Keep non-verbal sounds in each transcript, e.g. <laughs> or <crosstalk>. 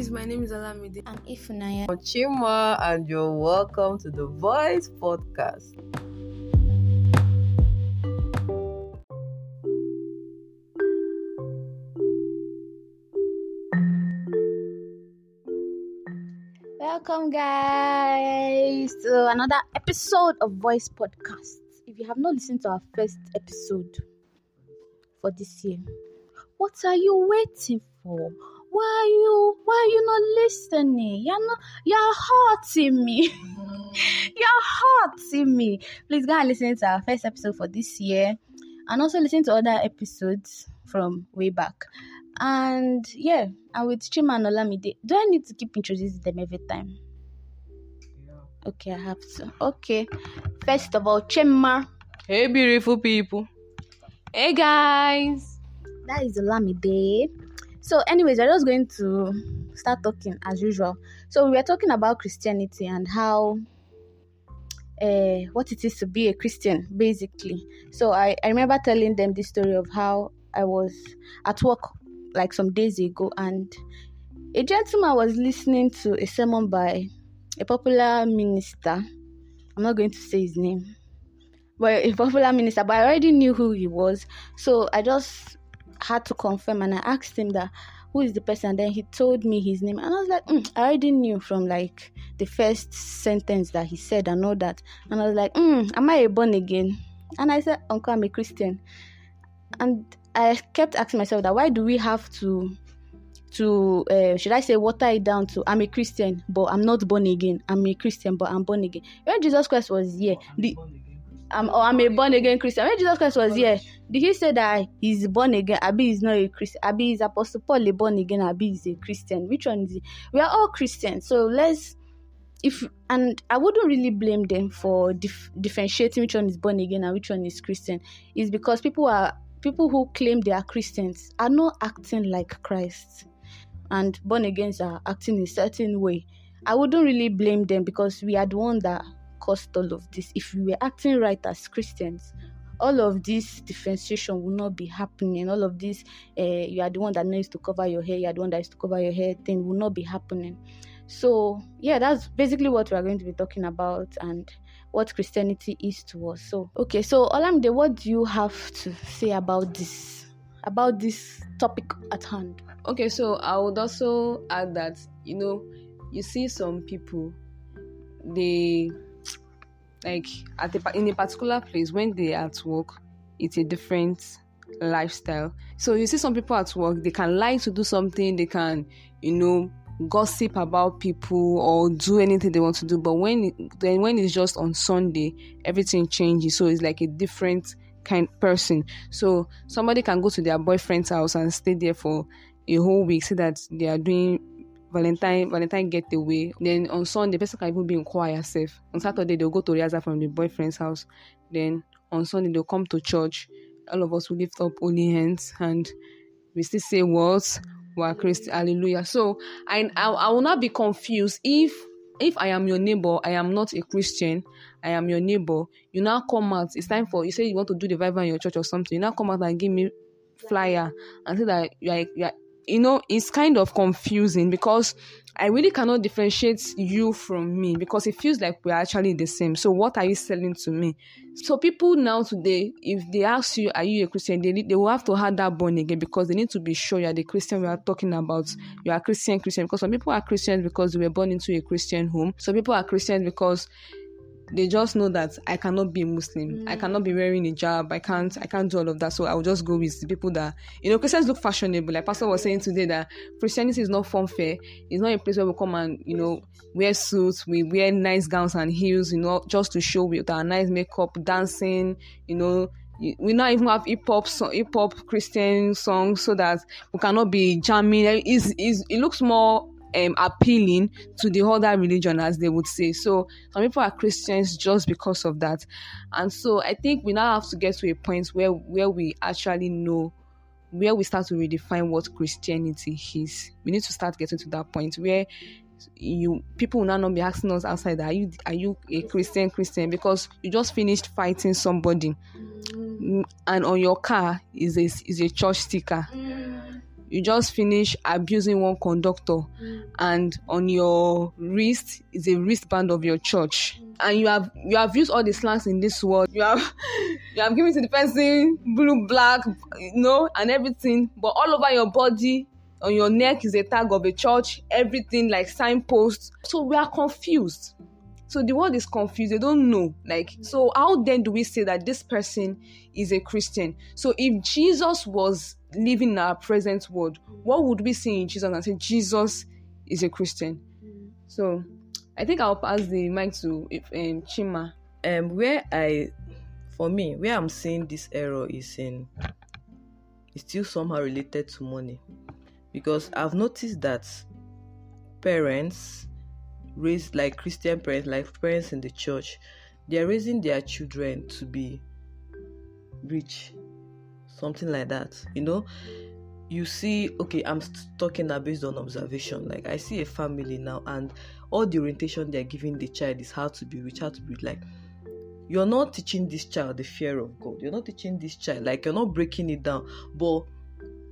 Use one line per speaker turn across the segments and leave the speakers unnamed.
guys, my name is Olamide.
I'm Ifunanya.
I'm Chima, and you're welcome to the Voice Podcast.
Welcome, guys, to another episode of Voice Podcast. If you have not listened to our first episode for this year, what are you waiting for? Why are you why are you not listening? You're not you're hurting me. <laughs> you're hurting me. Please go and listen to our first episode for this year and also listen to other episodes from way back. And yeah, and with Chima and Olamide, do I need to keep introducing them every time? Okay, I have to. Okay. First of all, Chima.
Hey, beautiful people.
Hey guys.
That is Olamide. So, anyways, we're just going to start talking as usual. So, we were talking about Christianity and how uh, what it is to be a Christian, basically. So, I, I remember telling them this story of how I was at work like some days ago and a gentleman was listening to a sermon by a popular minister. I'm not going to say his name, but a popular minister, but I already knew who he was. So I just had to confirm and I asked him that who is the person? And then he told me his name and I was like mm, I already knew from like the first sentence that he said and all that. And I was like mm, am I a born again? And I said uncle I'm a Christian. And I kept asking myself that why do we have to to uh, should I say water it down to I'm a Christian but I'm not born again. I'm a Christian but I'm born again. When Jesus Christ was here, the I'm or I'm a born again Christian. When Jesus Christ was here, did he say that he's born again? Abi is not a Christian. Abi is Apostle Paul a born again. Abi is a Christian. Which one is it? We are all Christians. So let's if and I wouldn't really blame them for dif- differentiating which one is born again and which one is Christian. Is because people are people who claim they are Christians are not acting like Christ, and born agains are acting in a certain way. I wouldn't really blame them because we are the one that caused all of this. If we were acting right as Christians, all of this differentiation will not be happening. All of this, uh, you are the one that needs to cover your hair, you are the one that is to cover your hair thing will not be happening. So, yeah, that's basically what we are going to be talking about and what Christianity is to us. So, okay, so Olamide, what do you have to say about this? About this topic at hand?
Okay, so I would also add that you know, you see some people, they like at a, in a particular place when they are at work, it's a different lifestyle. So you see some people at work, they can like to do something, they can, you know, gossip about people or do anything they want to do. But when then when it's just on Sunday, everything changes. So it's like a different kind person. So somebody can go to their boyfriend's house and stay there for a whole week, see that they are doing Valentine Valentine get getaway. Then on Sunday, person can even be in choir safe. On Saturday, they'll go to Riaza from the boyfriend's house. Then on Sunday, they'll come to church. All of us will lift up holy hands and we still say words. We're Christian. Hallelujah. So I, I I will not be confused if if I am your neighbor, I am not a Christian, I am your neighbor, you now come out, it's time for you say you want to do the revival in your church or something, you now come out and give me flyer and say that you are, you are you know, it's kind of confusing because I really cannot differentiate you from me because it feels like we're actually the same. So, what are you selling to me? So, people now today, if they ask you, Are you a Christian? They, they will have to have that born again because they need to be sure you're the Christian we are talking about. You are Christian, Christian. Because some people are Christians because they were born into a Christian home. Some people are Christians because they just know that I cannot be Muslim. Mm. I cannot be wearing a job. I can't I can't do all of that. So I will just go with the people that you know Christians look fashionable. Like Pastor was saying today that Christianity is not fun fair. It's not a place where we come and, you know, wear suits, we wear nice gowns and heels, you know, just to show with our nice makeup, dancing, you know, we not even have hip hop so, hip hop Christian songs so that we cannot be jamming. It's, it's, it looks more um, appealing to the other religion, as they would say. So some people are Christians just because of that, and so I think we now have to get to a point where where we actually know where we start to redefine what Christianity is. We need to start getting to that point where you people will now not be asking us outside are you are you a christian christian because you just finished fighting somebody mm. and on your car is a is a church sticker mm you just finish abusing one conductor mm. and on your wrist is a wristband of your church. Mm. And you have you have used all the slangs in this world. You have <laughs> you have given to the person blue black you know and everything. But all over your body on your neck is a tag of a church everything like signposts. So we are confused. So the world is confused. They don't know. Like so how then do we say that this person is a christian? So if jesus was living in our present world what would we see in jesus and say jesus is a christian so i think i'll pass the mic to um, chima.
Um where i for me where i'm seeing this error is in it's still somehow related to money. Because i've noticed that parents raised like christian parents like parents in the church they're raising their children to be rich something like that you know? You see okay i'm talking now based on observation. Like i see a family now and all the orientation they're giving the child is how to be rich how to be like you're not teaching this child the fear of god. You're not teaching this child like you're not breaking it down. But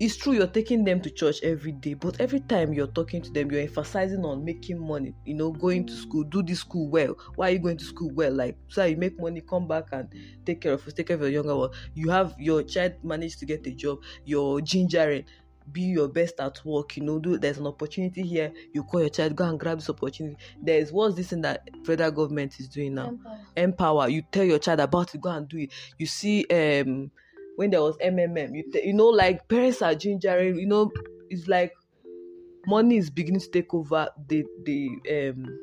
it's true you're taking them to church every day but every time you're talking to them you're emphasizing on making money you know going to school do this school well. Why are you going to school well? Like so you make money come back and take care of us take care of your younger one. You have your child managed to get a job you're gingering be your best at work you know do there's an opportunity here you call your child go and grab this opportunity. There's what's this thing that federal government is doing now? N-Power. You tell your child about it go and do it. You see um when there was mmm you you know like parents are gingering you know it's like money is beginning to take over the the um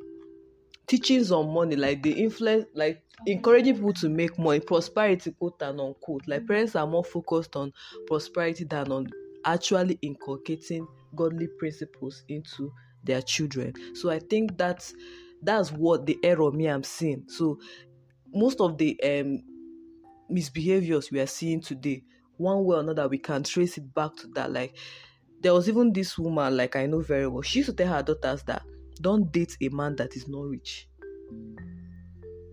teachings on money like the influence like encouraging people to make money prosperity quote and unquote. Like parents are more focused on prosperity than on actually inculcating godly principles into their children. So i think that's that's what the error me i'm seeing. So most of the um misbehaviors we are seeing today one way or another we can trace it back to that. Like there was even this woman like i know very well. She used to tell her daughters that don't date a man that is not rich.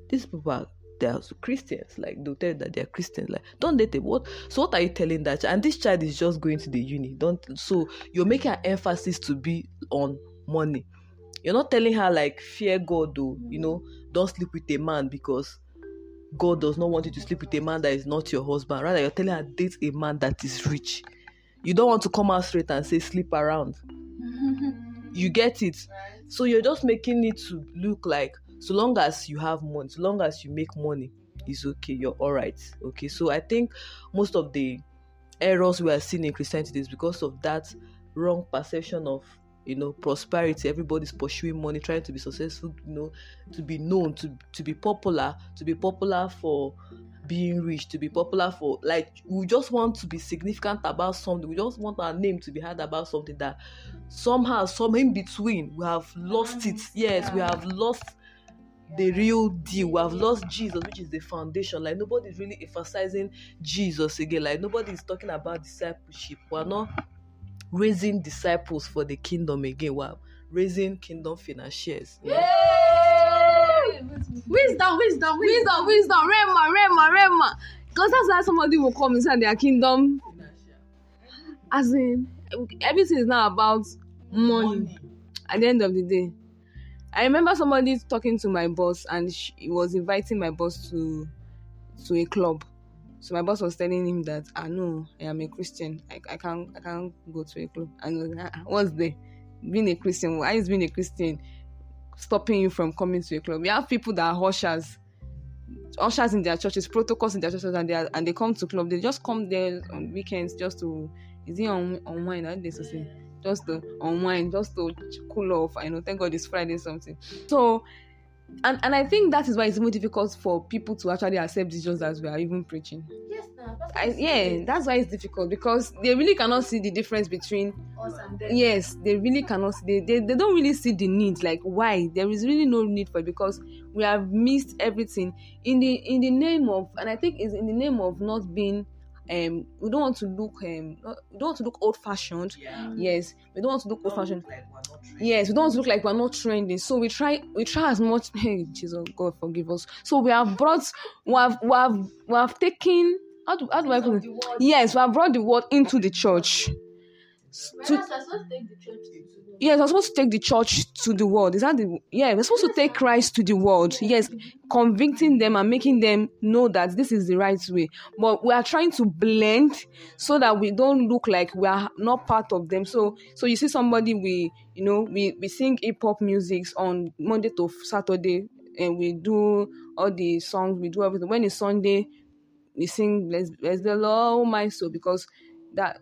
These people are they are christians. Like they'll tell you that they're christians. Like don't date a what so what are you telling that and this child is just going to the uni. Don't so you're making an emphasis to be on money. You're not telling her like fear god though you know don't sleep with a man because god does not want you to sleep with a man that is not your husband. Rather you're telling her date a man that is rich. You don't want to come out straight and say sleep around. <laughs> You get it? So you're just making it to look like so long as you have money so long as you make money is okay. You're all right. Okay. So i think most of the errors we are seeing in christianity is because of that wrong perception of you know prosperity everybody's pursuing money trying to be successful you know to be known to to be popular to be popular for being rich to be popular for like we just want to be significant about something. We just want our name to be heard about something that somehow some in between we have lost it. Yes we have lost the real deal. We have lost jesus which is the foundation. Like nobody's really emphasizing jesus again. Like nobody is talking about discipleship. We're not raising disciples for the kingdom again. We're raising kingdom financiers. Yeah. know?
Wisdom, wisdom,
wisdom. Wisdom rema rema rema. Because that's why somebody will come inside their kingdom. As in everything is now about money, at the end of the day i remember somebody talking to my boss and she was inviting my boss to to a club so my boss was telling him that i know i am a christian. I, I can't i can't go to a club. And uh, what's there? Being a christian why is being a christian stopping you from coming to a club? We have people that are ushers ushers in their churches protocols in their churches and they are, and they come to club. They just come there on weekends just to is it on unwind that they say? Just to unwind just to cool off. I know thank god it's friday something. So and and i think that is why it's more difficult for people to actually accept jesus as we are even preaching
Yes, now.
I, yeah that's why it's difficult because they really cannot see the difference between
Us and them.
yes they really cannot see, they, they they don't really see the need like why there is really no need for it because we have missed everything in the in the name of and i think it's in the name of not being um we don't want to look um we don't want to look old fashioned
yeah.
Yes we don't want to look old fashioned
like we're not trained.
yes we don't want to look like we're not trending. So we try we try as much <laughs> hey jesus god forgive us. So we have brought we have we have we have taken how do, how do i put it? Yes we have brought the word into the church to yes, we're supposed to take the church to the world. Is that the yeah? We're supposed to take Christ to the world. Yes, convicting them and making them know that this is the right way. But we are trying to blend so that we don't look like we are not part of them. So so you see somebody we you know we we sing hip hop music on Monday to Saturday and we do all the songs we do everything. When it's Sunday, we sing bless, bless the Lord, my soul because that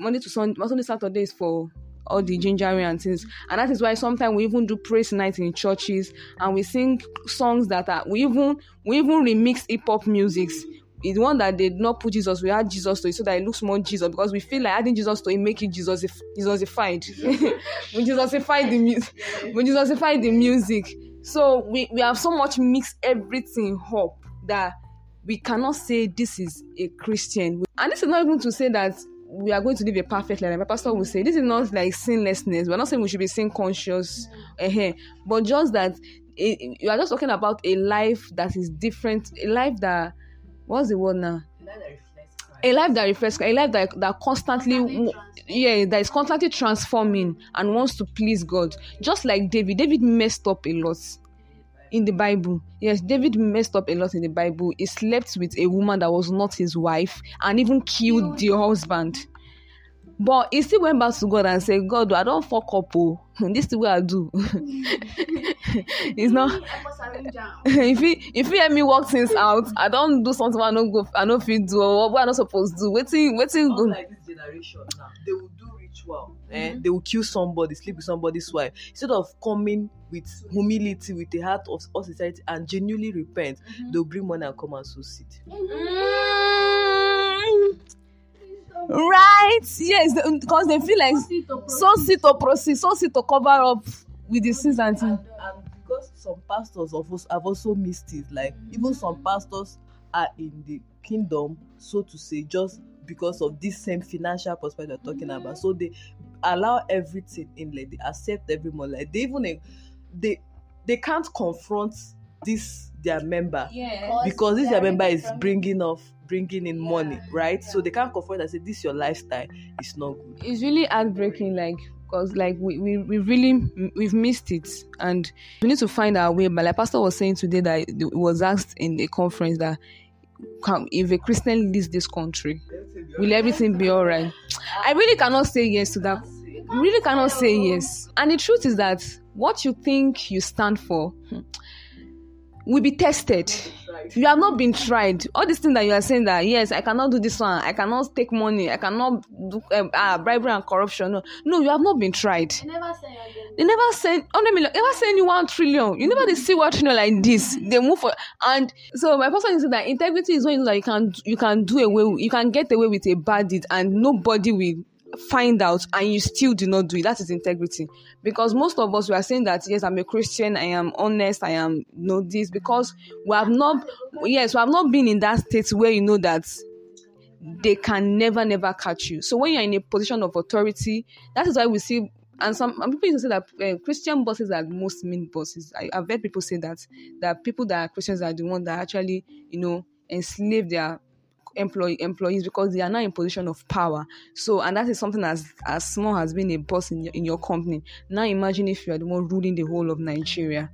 Monday to Sunday, Sunday Saturday is for all the gingery and things. And that is why sometimes we even do praise night in churches and we sing songs that are we even we even remix hip hop musics. It's one that they did not put Jesus, we add Jesus to it so that it looks more Jesus because we feel like adding Jesus to it make it Jesus Jesusified. <laughs> we Jesusified the music. We Jesusified the music. So we, we have so much mixed everything up that we cannot say this is a Christian. And this is not even to say that we are going to live a perfect life. My pastor will say this is not like sinlessness. We're not saying we should be sin conscious, uh-huh. but just that it, you are just talking about a life that is different, a life that what's the word now? A life that reflects, a life that that constantly, yeah, that is constantly transforming and wants to please God. Just like David, David messed up a lot in the Bible. Yes, David messed up a lot in the Bible. He slept with a woman that was not his wife and even killed the husband. But he still went back to God and said, God, I don't fuck up. Oh. <laughs> This is the way I do. <laughs> it's not <laughs> if he if he hear me work things out, I don't do something I don't go I don't feel do or what I'm not supposed to do. Waiting, waiting
go. Like this generation now, they will do ritual. Eh? Mm-hmm. They will kill somebody, sleep with somebody's wife. Instead of coming with humility, with the heart of, of society and genuinely repent, mm-hmm. they'll bring money and come and seed.
Mm-hmm. Right? Yes, because they feel like so sit to proceed, so sit to cover up with the sins and things.
Because some pastors of us have also missed it, like even some pastors are in the kingdom, so to say, just because of this same financial perspective we're talking about. So they allow everything in, like they accept everyone, like they even they they can't confront this their member
yeah.
because this their member is bringing off bringing in yeah. money right yeah. so they can't confront and say this your lifestyle is not good
it's really heartbreaking like because like we, we, we really we've missed it and we need to find our way but like pastor was saying today that it was asked in a conference that if a christian leaves this country will everything be all right i really cannot say yes to that. Really cannot say yes. And the truth is that what you think you stand for hmm, will be tested. You have not been tried. All these things that you are saying that yes, I cannot do this one, I cannot take money, I cannot do um, uh, bribery and corruption. No, no, you have not been tried. They never send. They never send hundred million. Never send you one trillion. You never see one trillion like this. They move for and so my person is that integrity is when you know that you can you can do away you can get away with a bad deed and nobody will find out and you still do not do it. That is integrity. Because most of us we are saying that yes i'm a christian i am honest i am you know this because we have not yes we have not been in that state where you know that they can never never catch you. So when you're in a position of authority that is why we see and some and people used to say that uh, Christian bosses are most mean bosses. I, have heard people say that that people that are Christians are the ones that actually, you know, enslave their employee employees because they are now in position of power. So, and that is something as as small as being a boss in your, in your company. Now, imagine if you are the one ruling the whole of Nigeria.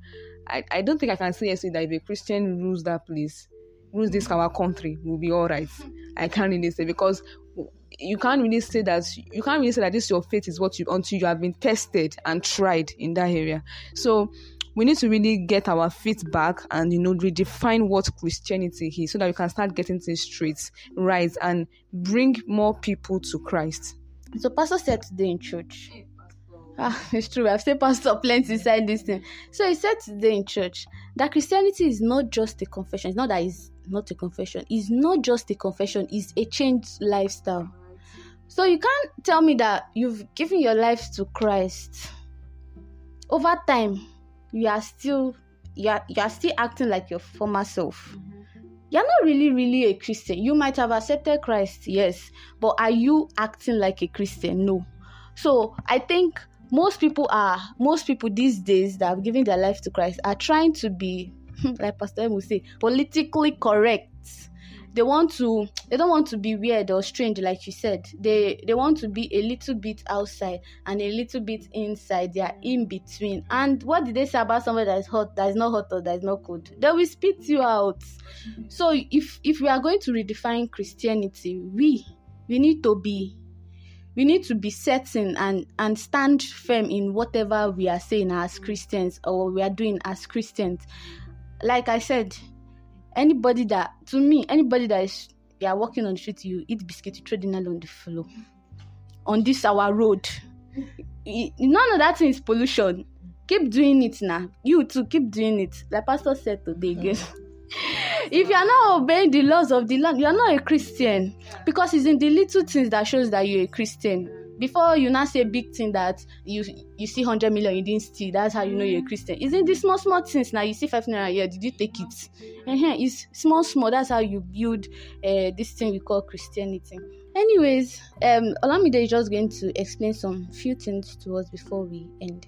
I, I don't think I can say yes that if a Christian rules that place, rules this our country, will be all right. I can't really say because you can't really say that you can't really say that this your faith is what you until you have been tested and tried in that area. So we need to really get our feet back and you know redefine what Christianity is so that we can start getting things straight, right, and bring more people to Christ.
So Pastor said today in church. Ah, <laughs> it's true. I've said Pastor plenty inside this thing. So he said today in church that Christianity is not just a confession. It's not that it's not a confession. It's not just a confession. It's a changed lifestyle. So you can't tell me that you've given your life to Christ. Over time, you are still you are, you are still acting like your former self. Mm-hmm. You're not really, really a Christian. You might have accepted Christ, yes, but are you acting like a Christian? No. So I think most people are most people these days that have given their life to Christ are trying to be, <laughs> like Pastor M will say, politically correct. They want to they don't want to be weird or strange like you said. They they want to be a little bit outside and a little bit inside. They are in between. And what did they say about somebody that is hot that is not hot or that is not cold? They will spit you out. So if if we are going to redefine christianity we we need to be we need to be certain and and stand firm in whatever we are saying as christians or we are doing as christians. Like i said anybody that to me anybody that is are walking on the street you eat biscuit you throw dinner on the floor. On this our road. None of that thing is pollution. Keep doing it now. You too keep doing it. Like pastor said today mm. again <laughs> if you are not obeying the laws of the land you are not a christian. Because it's in the little things that shows that you're a christian before you now say big thing that you you see 100 million you didn't steal that's how you know you're a christian. Isn't the small small things? Now you see five naira here did you take it? Uh-huh. it's small small that's how you build uh, this thing we call christianity. Anyways um olamide is just going to explain some few things to us before we end.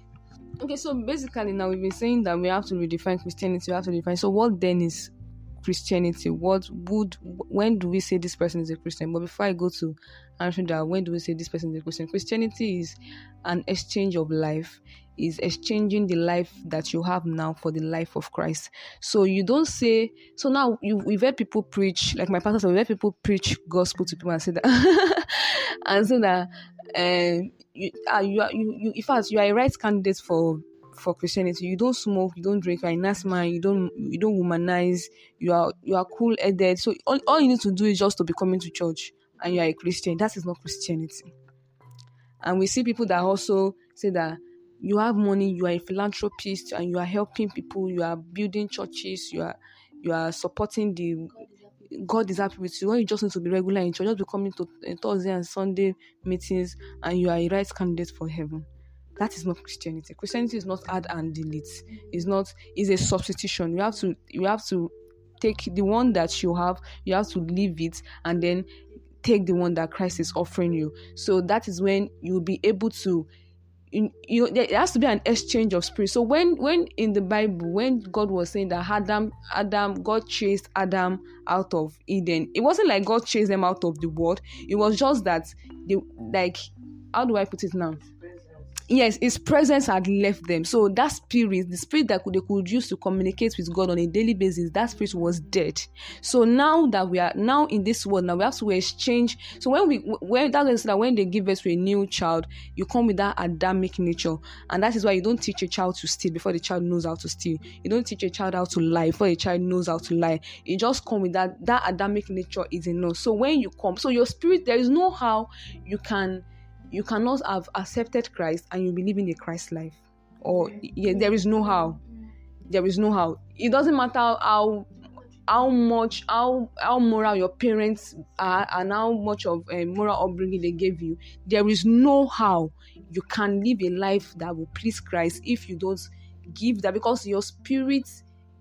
Okay so basically now we've been saying that we have to redefine christianity we have to define so what then is Christianity? What would when do we say this person is a Christian? But before I go to answer that, when do we say this person is a Christian? Christianity is an exchange of life, is exchanging the life that you have now for the life of Christ. So you don't say so now you we've heard people preach, like my pastor said, we've heard people preach gospel to people and say that <laughs> and say that um you, uh, you are you, you in fact you are a right candidate for for Christianity. You don't smoke, you don't drink, you're a nice man, you don't you don't womanize, you are you are cool headed. So all, all you need to do is just to be coming to church and you are a Christian. That is not Christianity. And we see people that also say that you have money, you are a philanthropist and you are helping people, you are building churches, you are you are supporting the God is happy with you. When you just need to be regular in church, just be coming to uh, Thursday and Sunday meetings, and you are a right candidate for heaven. That is not Christianity. Christianity is not add and delete. It's not. It's a substitution. You have to. You have to take the one that you have. You have to leave it, and then take the one that Christ is offering you. So that is when you'll be able to in, you know, there has to be an exchange of spirit. So when when in the Bible, when God was saying that Adam, Adam, God chased Adam out of Eden, it wasn't like God chased them out of the world. It was just that they like how do I put it now? Yes his presence had left them. So that spirit the spirit that they could use to communicate with god on a daily basis that spirit was dead. So now that we are now in this world now we have to exchange. So when we when that is that when they give us a new child you come with that adamic nature. And that is why you don't teach a child to steal before the child knows how to steal. You don't teach a child how to lie before the child knows how to lie. You just come with that that adamic nature is enough. So when you come so your spirit there is no how you can you cannot have accepted Christ and you believe in a Christ life. Or yeah, there is no how. There is no how. It doesn't matter how how much how how moral your parents are and how much of a moral upbringing they gave you. There is no how you can live a life that will please Christ if you don't give that because your spirit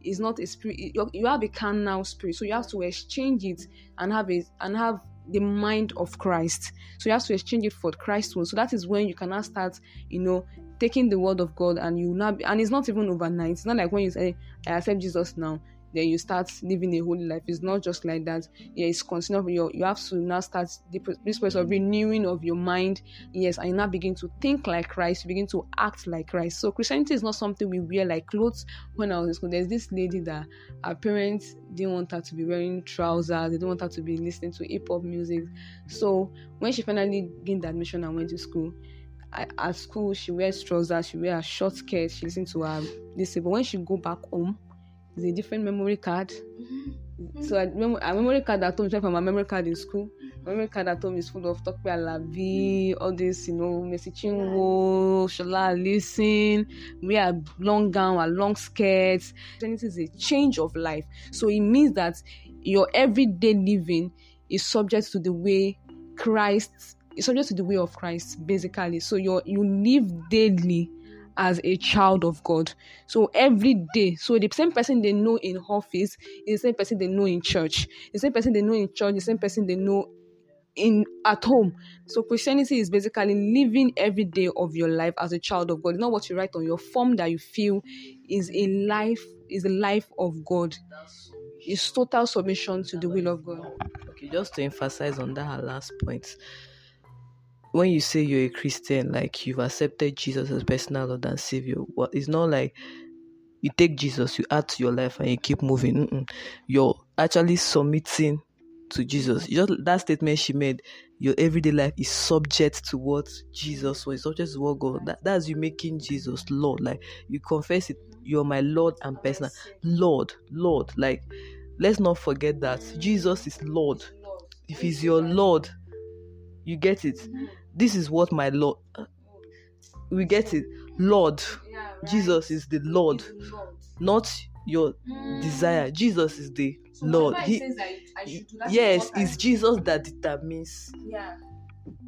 is not a spirit. You have a carnal spirit, so you have to exchange it and have a and have the mind of Christ. So you have to exchange it for Christ's one. So that is when you can now start, you know, taking the word of God and you now and it's not even overnight. It's not like when you say, I accept Jesus now, then you start living a holy life. It's not just like that. Yeah, it's continual. You you have to now start the, this process of mm. renewing of your mind. Yes, and you now begin to think like Christ. You begin to act like Christ. So Christianity is not something we wear like clothes. When I was in school, there's this lady that her parents didn't want her to be wearing trousers. They didn't want her to be listening to hip hop music. So when she finally gained admission and went to school, at school she wears trousers, she wears a short skirt, she listens to her this. But when she go back home is a different memory card. Mm-hmm. So I remember a memory card at home is from my memory card in school. My memory card at home is full of Tope Alabi, all this, you know, Mercy Chinwo, Sola Allyson, We are long gown, a long skirts. This is a change of life. So it means that your everyday living is subject to the way Christ is subject to the way of Christ, basically. So you you live daily as a child of God. So every day, so the same person they know in office is the same person they know in church. The same person they know in church, the same person they know in at home. So Christianity is basically living every day of your life as a child of God. It's not what you write on your form that you feel is a life is a life of God. is total submission to the will of God.
Okay, just to emphasize on that last point. When you say you're a Christian, like you've accepted Jesus as personal Lord and Savior, what it's not like you take Jesus, you add to your life, and you keep moving. Mm-mm. You're actually submitting to Jesus. Just that statement she made, your everyday life is subject to what Jesus was, subject to what God. That, that's you making Jesus Lord. Like you confess it, you're my Lord and personal. Lord, Lord. Like let's not forget that Jesus is Lord. If He's your Lord, you get it. This is what my Lord. We get it. Lord. Jesus is the Lord, not your desire. Jesus is the Lord. He, yes, it's Jesus that determines
Yeah.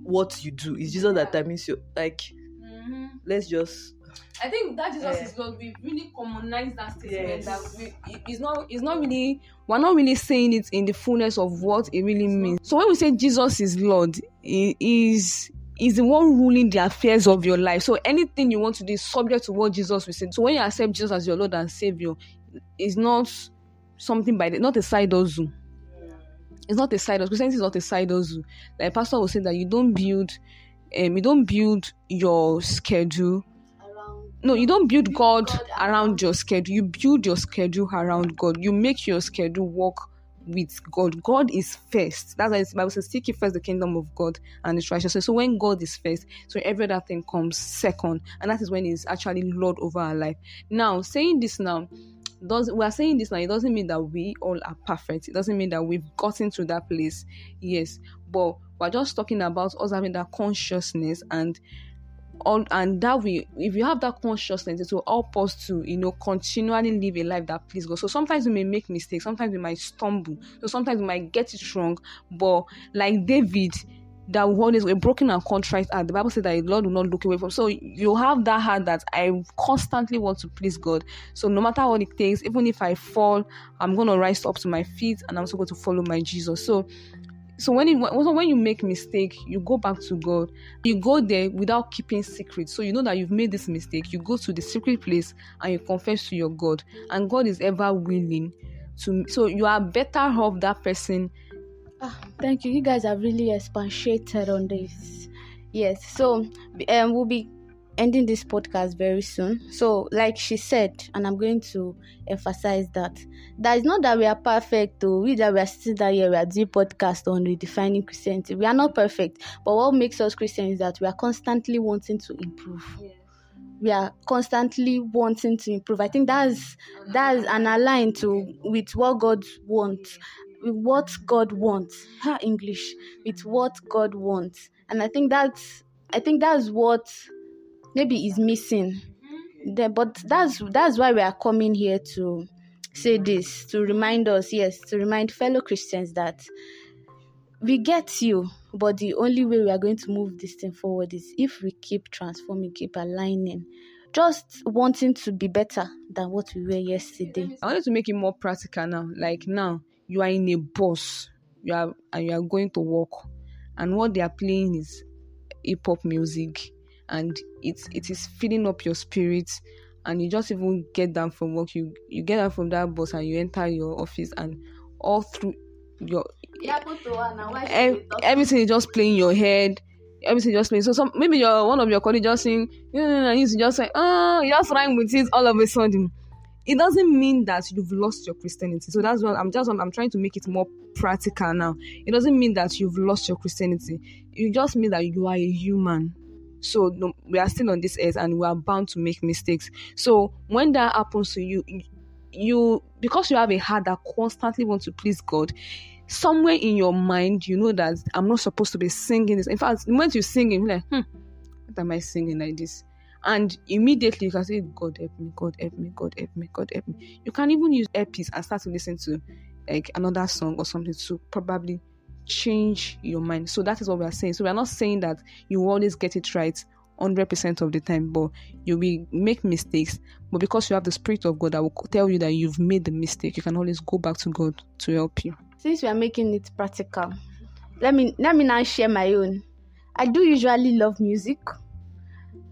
what you do. It's Jesus that determines your like. Let's just
I think that Jesus
Yeah.
is Lord. We really commonize that statement.
Yes.
That we, it- it's not. It's not really. We're not really saying it in the fullness of what it really means. So when we say Jesus is Lord, he is is the one ruling the affairs of your life. So anything you want to do is subject to what Jesus will say. So when you accept Jesus as your Lord and Savior, it's not something by the not a side hustle. It's not a side hustle. Christianity is not a side hustle. Like Pastor was saying that you don't build, um, you don't build your schedule
Around
no you don't build god, around your schedule. You build your schedule around god. You make your schedule work with god. God is first. That's why the bible says seek first the kingdom of god and its righteousness. So when god is first so every other thing comes second. And that is when he's actually lord over our life. Now saying this now does we are saying this now it doesn't mean that we all are perfect. It doesn't mean that we've gotten to that place. Yes. But we're just talking about us having that consciousness and all and that we if you have that consciousness it will help us to you know continually live a life that please god. So sometimes we may make mistakes sometimes we might stumble so sometimes we might get it wrong but like david that one is a broken and contrite heart. The bible says that the lord will not look away from. So you have that heart that i constantly want to please god. So no matter what it takes even if i fall i'm to rise up to my feet and i'm also going to follow my jesus. So so when it, when when you make mistake you go back to god you go there without keeping secret so you know that you've made this mistake you go to the secret place and you confess to your god and god is ever willing to so you are better off that person
Ah, thank you. You guys have really expatiated on this. Yes. So um, we'll be ending this podcast very soon. So, like she said, and I'm going to emphasize that that is not that we are perfect. Though we that we are sitting down here, we are doing podcast on redefining Christianity. We are not perfect, but what makes us Christian is that we are constantly wanting to improve. We are constantly wanting to improve. I think that's that's an align to with what God wants with what God wants. Her English with what God wants, and I think that's I think that's what maybe is missing. There, but that's that's why we are coming here to say this to remind us, yes, to remind fellow Christians that we get you, but the only way we are going to move this thing forward is if we keep transforming, keep aligning, just wanting to be better than what we were yesterday.
i wanted to make it more practical now like now you are in a bus you are and you are going to work and what they are playing is hip hop music and it's it is filling up your spirit and you just even get down from work you you get down from that bus and you enter your office and all through your ev- everything is just playing your head everything just playing so some maybe your one of your colleagues just saying no no no you just say oh you just rhyme with it all of a sudden it doesn't mean that you've lost your Christianity. So that's what I'm just I'm trying to make it more practical now. It doesn't mean that you've lost your Christianity. It just means that you are a human. So no, we are still on this earth and we are bound to make mistakes. So when that happens to you, you- because you have a heart that constantly wants to please God, somewhere in your mind you know that I'm not supposed to be singing this. In fact, the moment you sing it, you're like, hmm, what am I singing like this? and immediately you can say god help me god help me god help me god help me you can even use earpiece and start to listen to like another song or something to probably change your mind so that is what we are saying so we are not saying that you always get it right 100% of the time but you will make mistakes but because you have the spirit of god that will tell you that you've made the mistake you can always go back to god to help you
Since we are making it practical, let me let me now share my own. I do usually love music.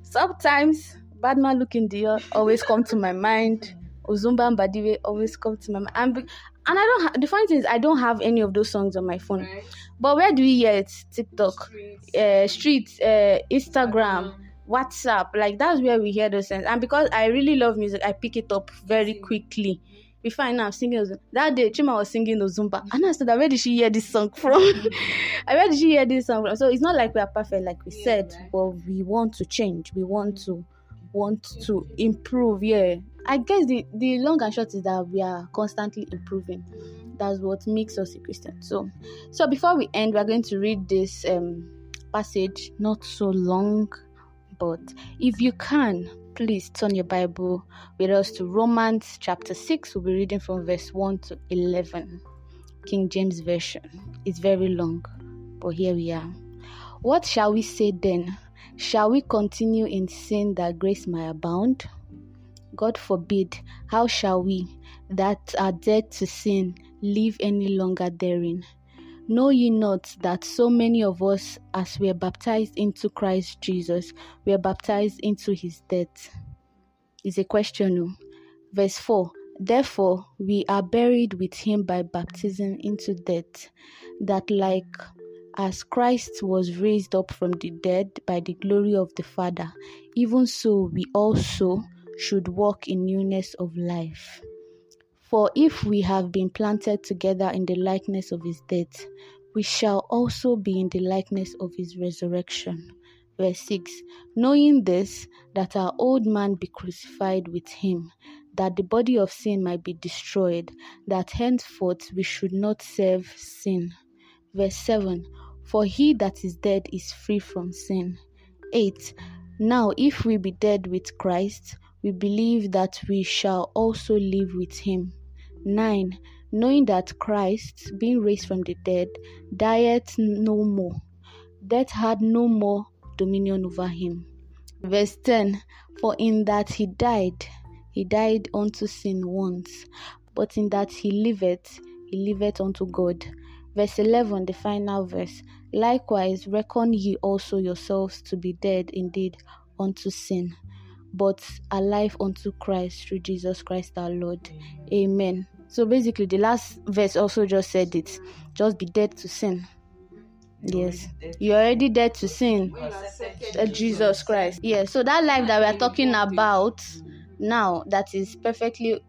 Sometimes Badman Look in the always come to my mind. Ozumba Mbadiwe always come to my mind. And I don't. Ha- the funny thing is, I don't have any of those songs on my phone.
Right.
But where do we hear it? TikTok,
Streets.
uh, street, uh, Instagram, WhatsApp. Like that's where we hear those things. And because I really love music, I pick it up very quickly. Before I know I'm singing Ozumba. That day, Chima was singing Ozumba. And I said, where did she hear this song from? <laughs> where did she hear this song from? So it's not like we are perfect, like we
Yeah,
said,
right.
but we want to change. We want to want to improve. Yeah. I guess the, the long and short is that we are constantly improving. That's what makes us a Christian. So so before we end, we're going to read this um passage, not so long, but if you can, please turn your Bible with us to Romans chapter 6. We'll be reading from verse 1 to 11. King James Version. It's very long, but here we are. What shall we say then? Shall we continue in sin that grace may abound? God forbid. How shall we, that are dead to sin, live any longer therein? Know ye not that so many of us, as we are baptized into Christ Jesus, we are baptized into his death? Is a question. oh. Verse 4 Therefore, we are buried with him by baptism into death, that like as Christ was raised up from the dead by the glory of the Father, even so we also should walk in newness of life. For if we have been planted together in the likeness of his death, we shall also be in the likeness of his resurrection. Verse 6 Knowing this, that our old man be crucified with him, that the body of sin might be destroyed, that henceforth we should not serve sin. Verse 7 For he that is dead is free from sin. 8 Now, if we be dead with Christ, we believe that we shall also live with him. 9. Knowing that Christ, being raised from the dead, dieth no more, death had no more dominion over him. Verse 10 For in that he died, he died unto sin once, but in that he liveth, he liveth unto God. Verse 11, the final verse. Likewise, reckon ye also yourselves to be dead indeed unto sin, but alive unto Christ through Jesus Christ our Lord. Amen. So basically, the last verse also just said it just be dead to sin. Yes, you're already dead to sin. Uh, Jesus Christ. Yeah, so that life that we are talking about now, that is perfectly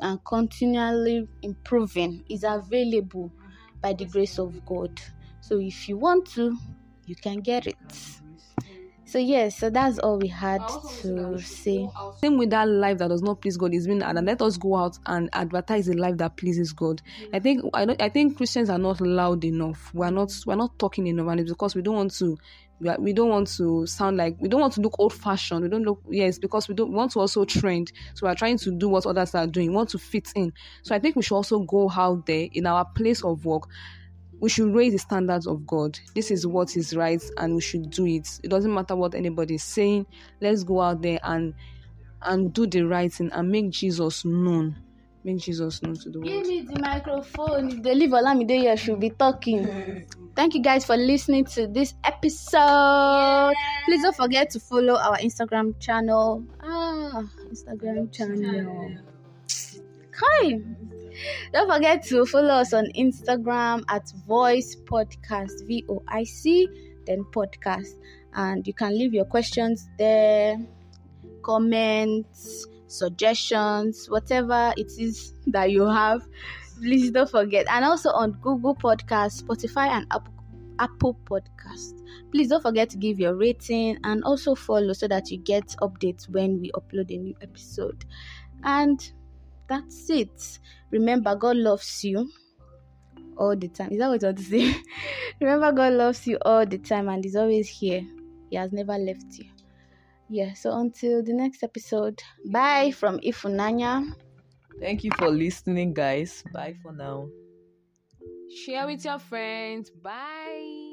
and continually improving, is available by the grace of God. So if you want to, you can get it. So yes, so that's all we had to say.
Same with that life that does not please God is being and let us go out and advertise a life that pleases God. I think I don't I think Christians are not loud enough. We're not we're not talking enough and it's because we don't want to we, we don't want to sound like we don't want to look old fashioned. We don't look yes because we don't we want to also trend. So we're trying to do what others are doing. We want to fit in. So I think we should also go out there in our place of work we should raise the standards of God. This is what is right, and we should do it. It doesn't matter what anybody is saying. Let's go out there and and do the right thing and make Jesus known. Make Jesus known to the world.
Give me the microphone. If they leave Olamide here, she'll be talking. Thank you guys for listening to this episode. Please don't forget to follow our Instagram channel. Ah, Instagram channel. Hi. Don't forget to follow us on Instagram at Voice Podcast, V O I C, then podcast. And you can leave your questions there, comments, suggestions, whatever it is <laughs> that you have. Please don't forget. And also on Google Podcast, Spotify, and Apple, Apple Podcast. Please don't forget to give your rating and also follow so that you get updates when we upload a new episode. And that's it. Remember, God loves you all the time. Is that what you want to say? <laughs> Remember, God loves you all the time and is always here. He has never left you. Yeah, so until the next episode, bye from Ifunanya.
Thank you for listening, guys. Bye for now.
Share with your friends. Bye.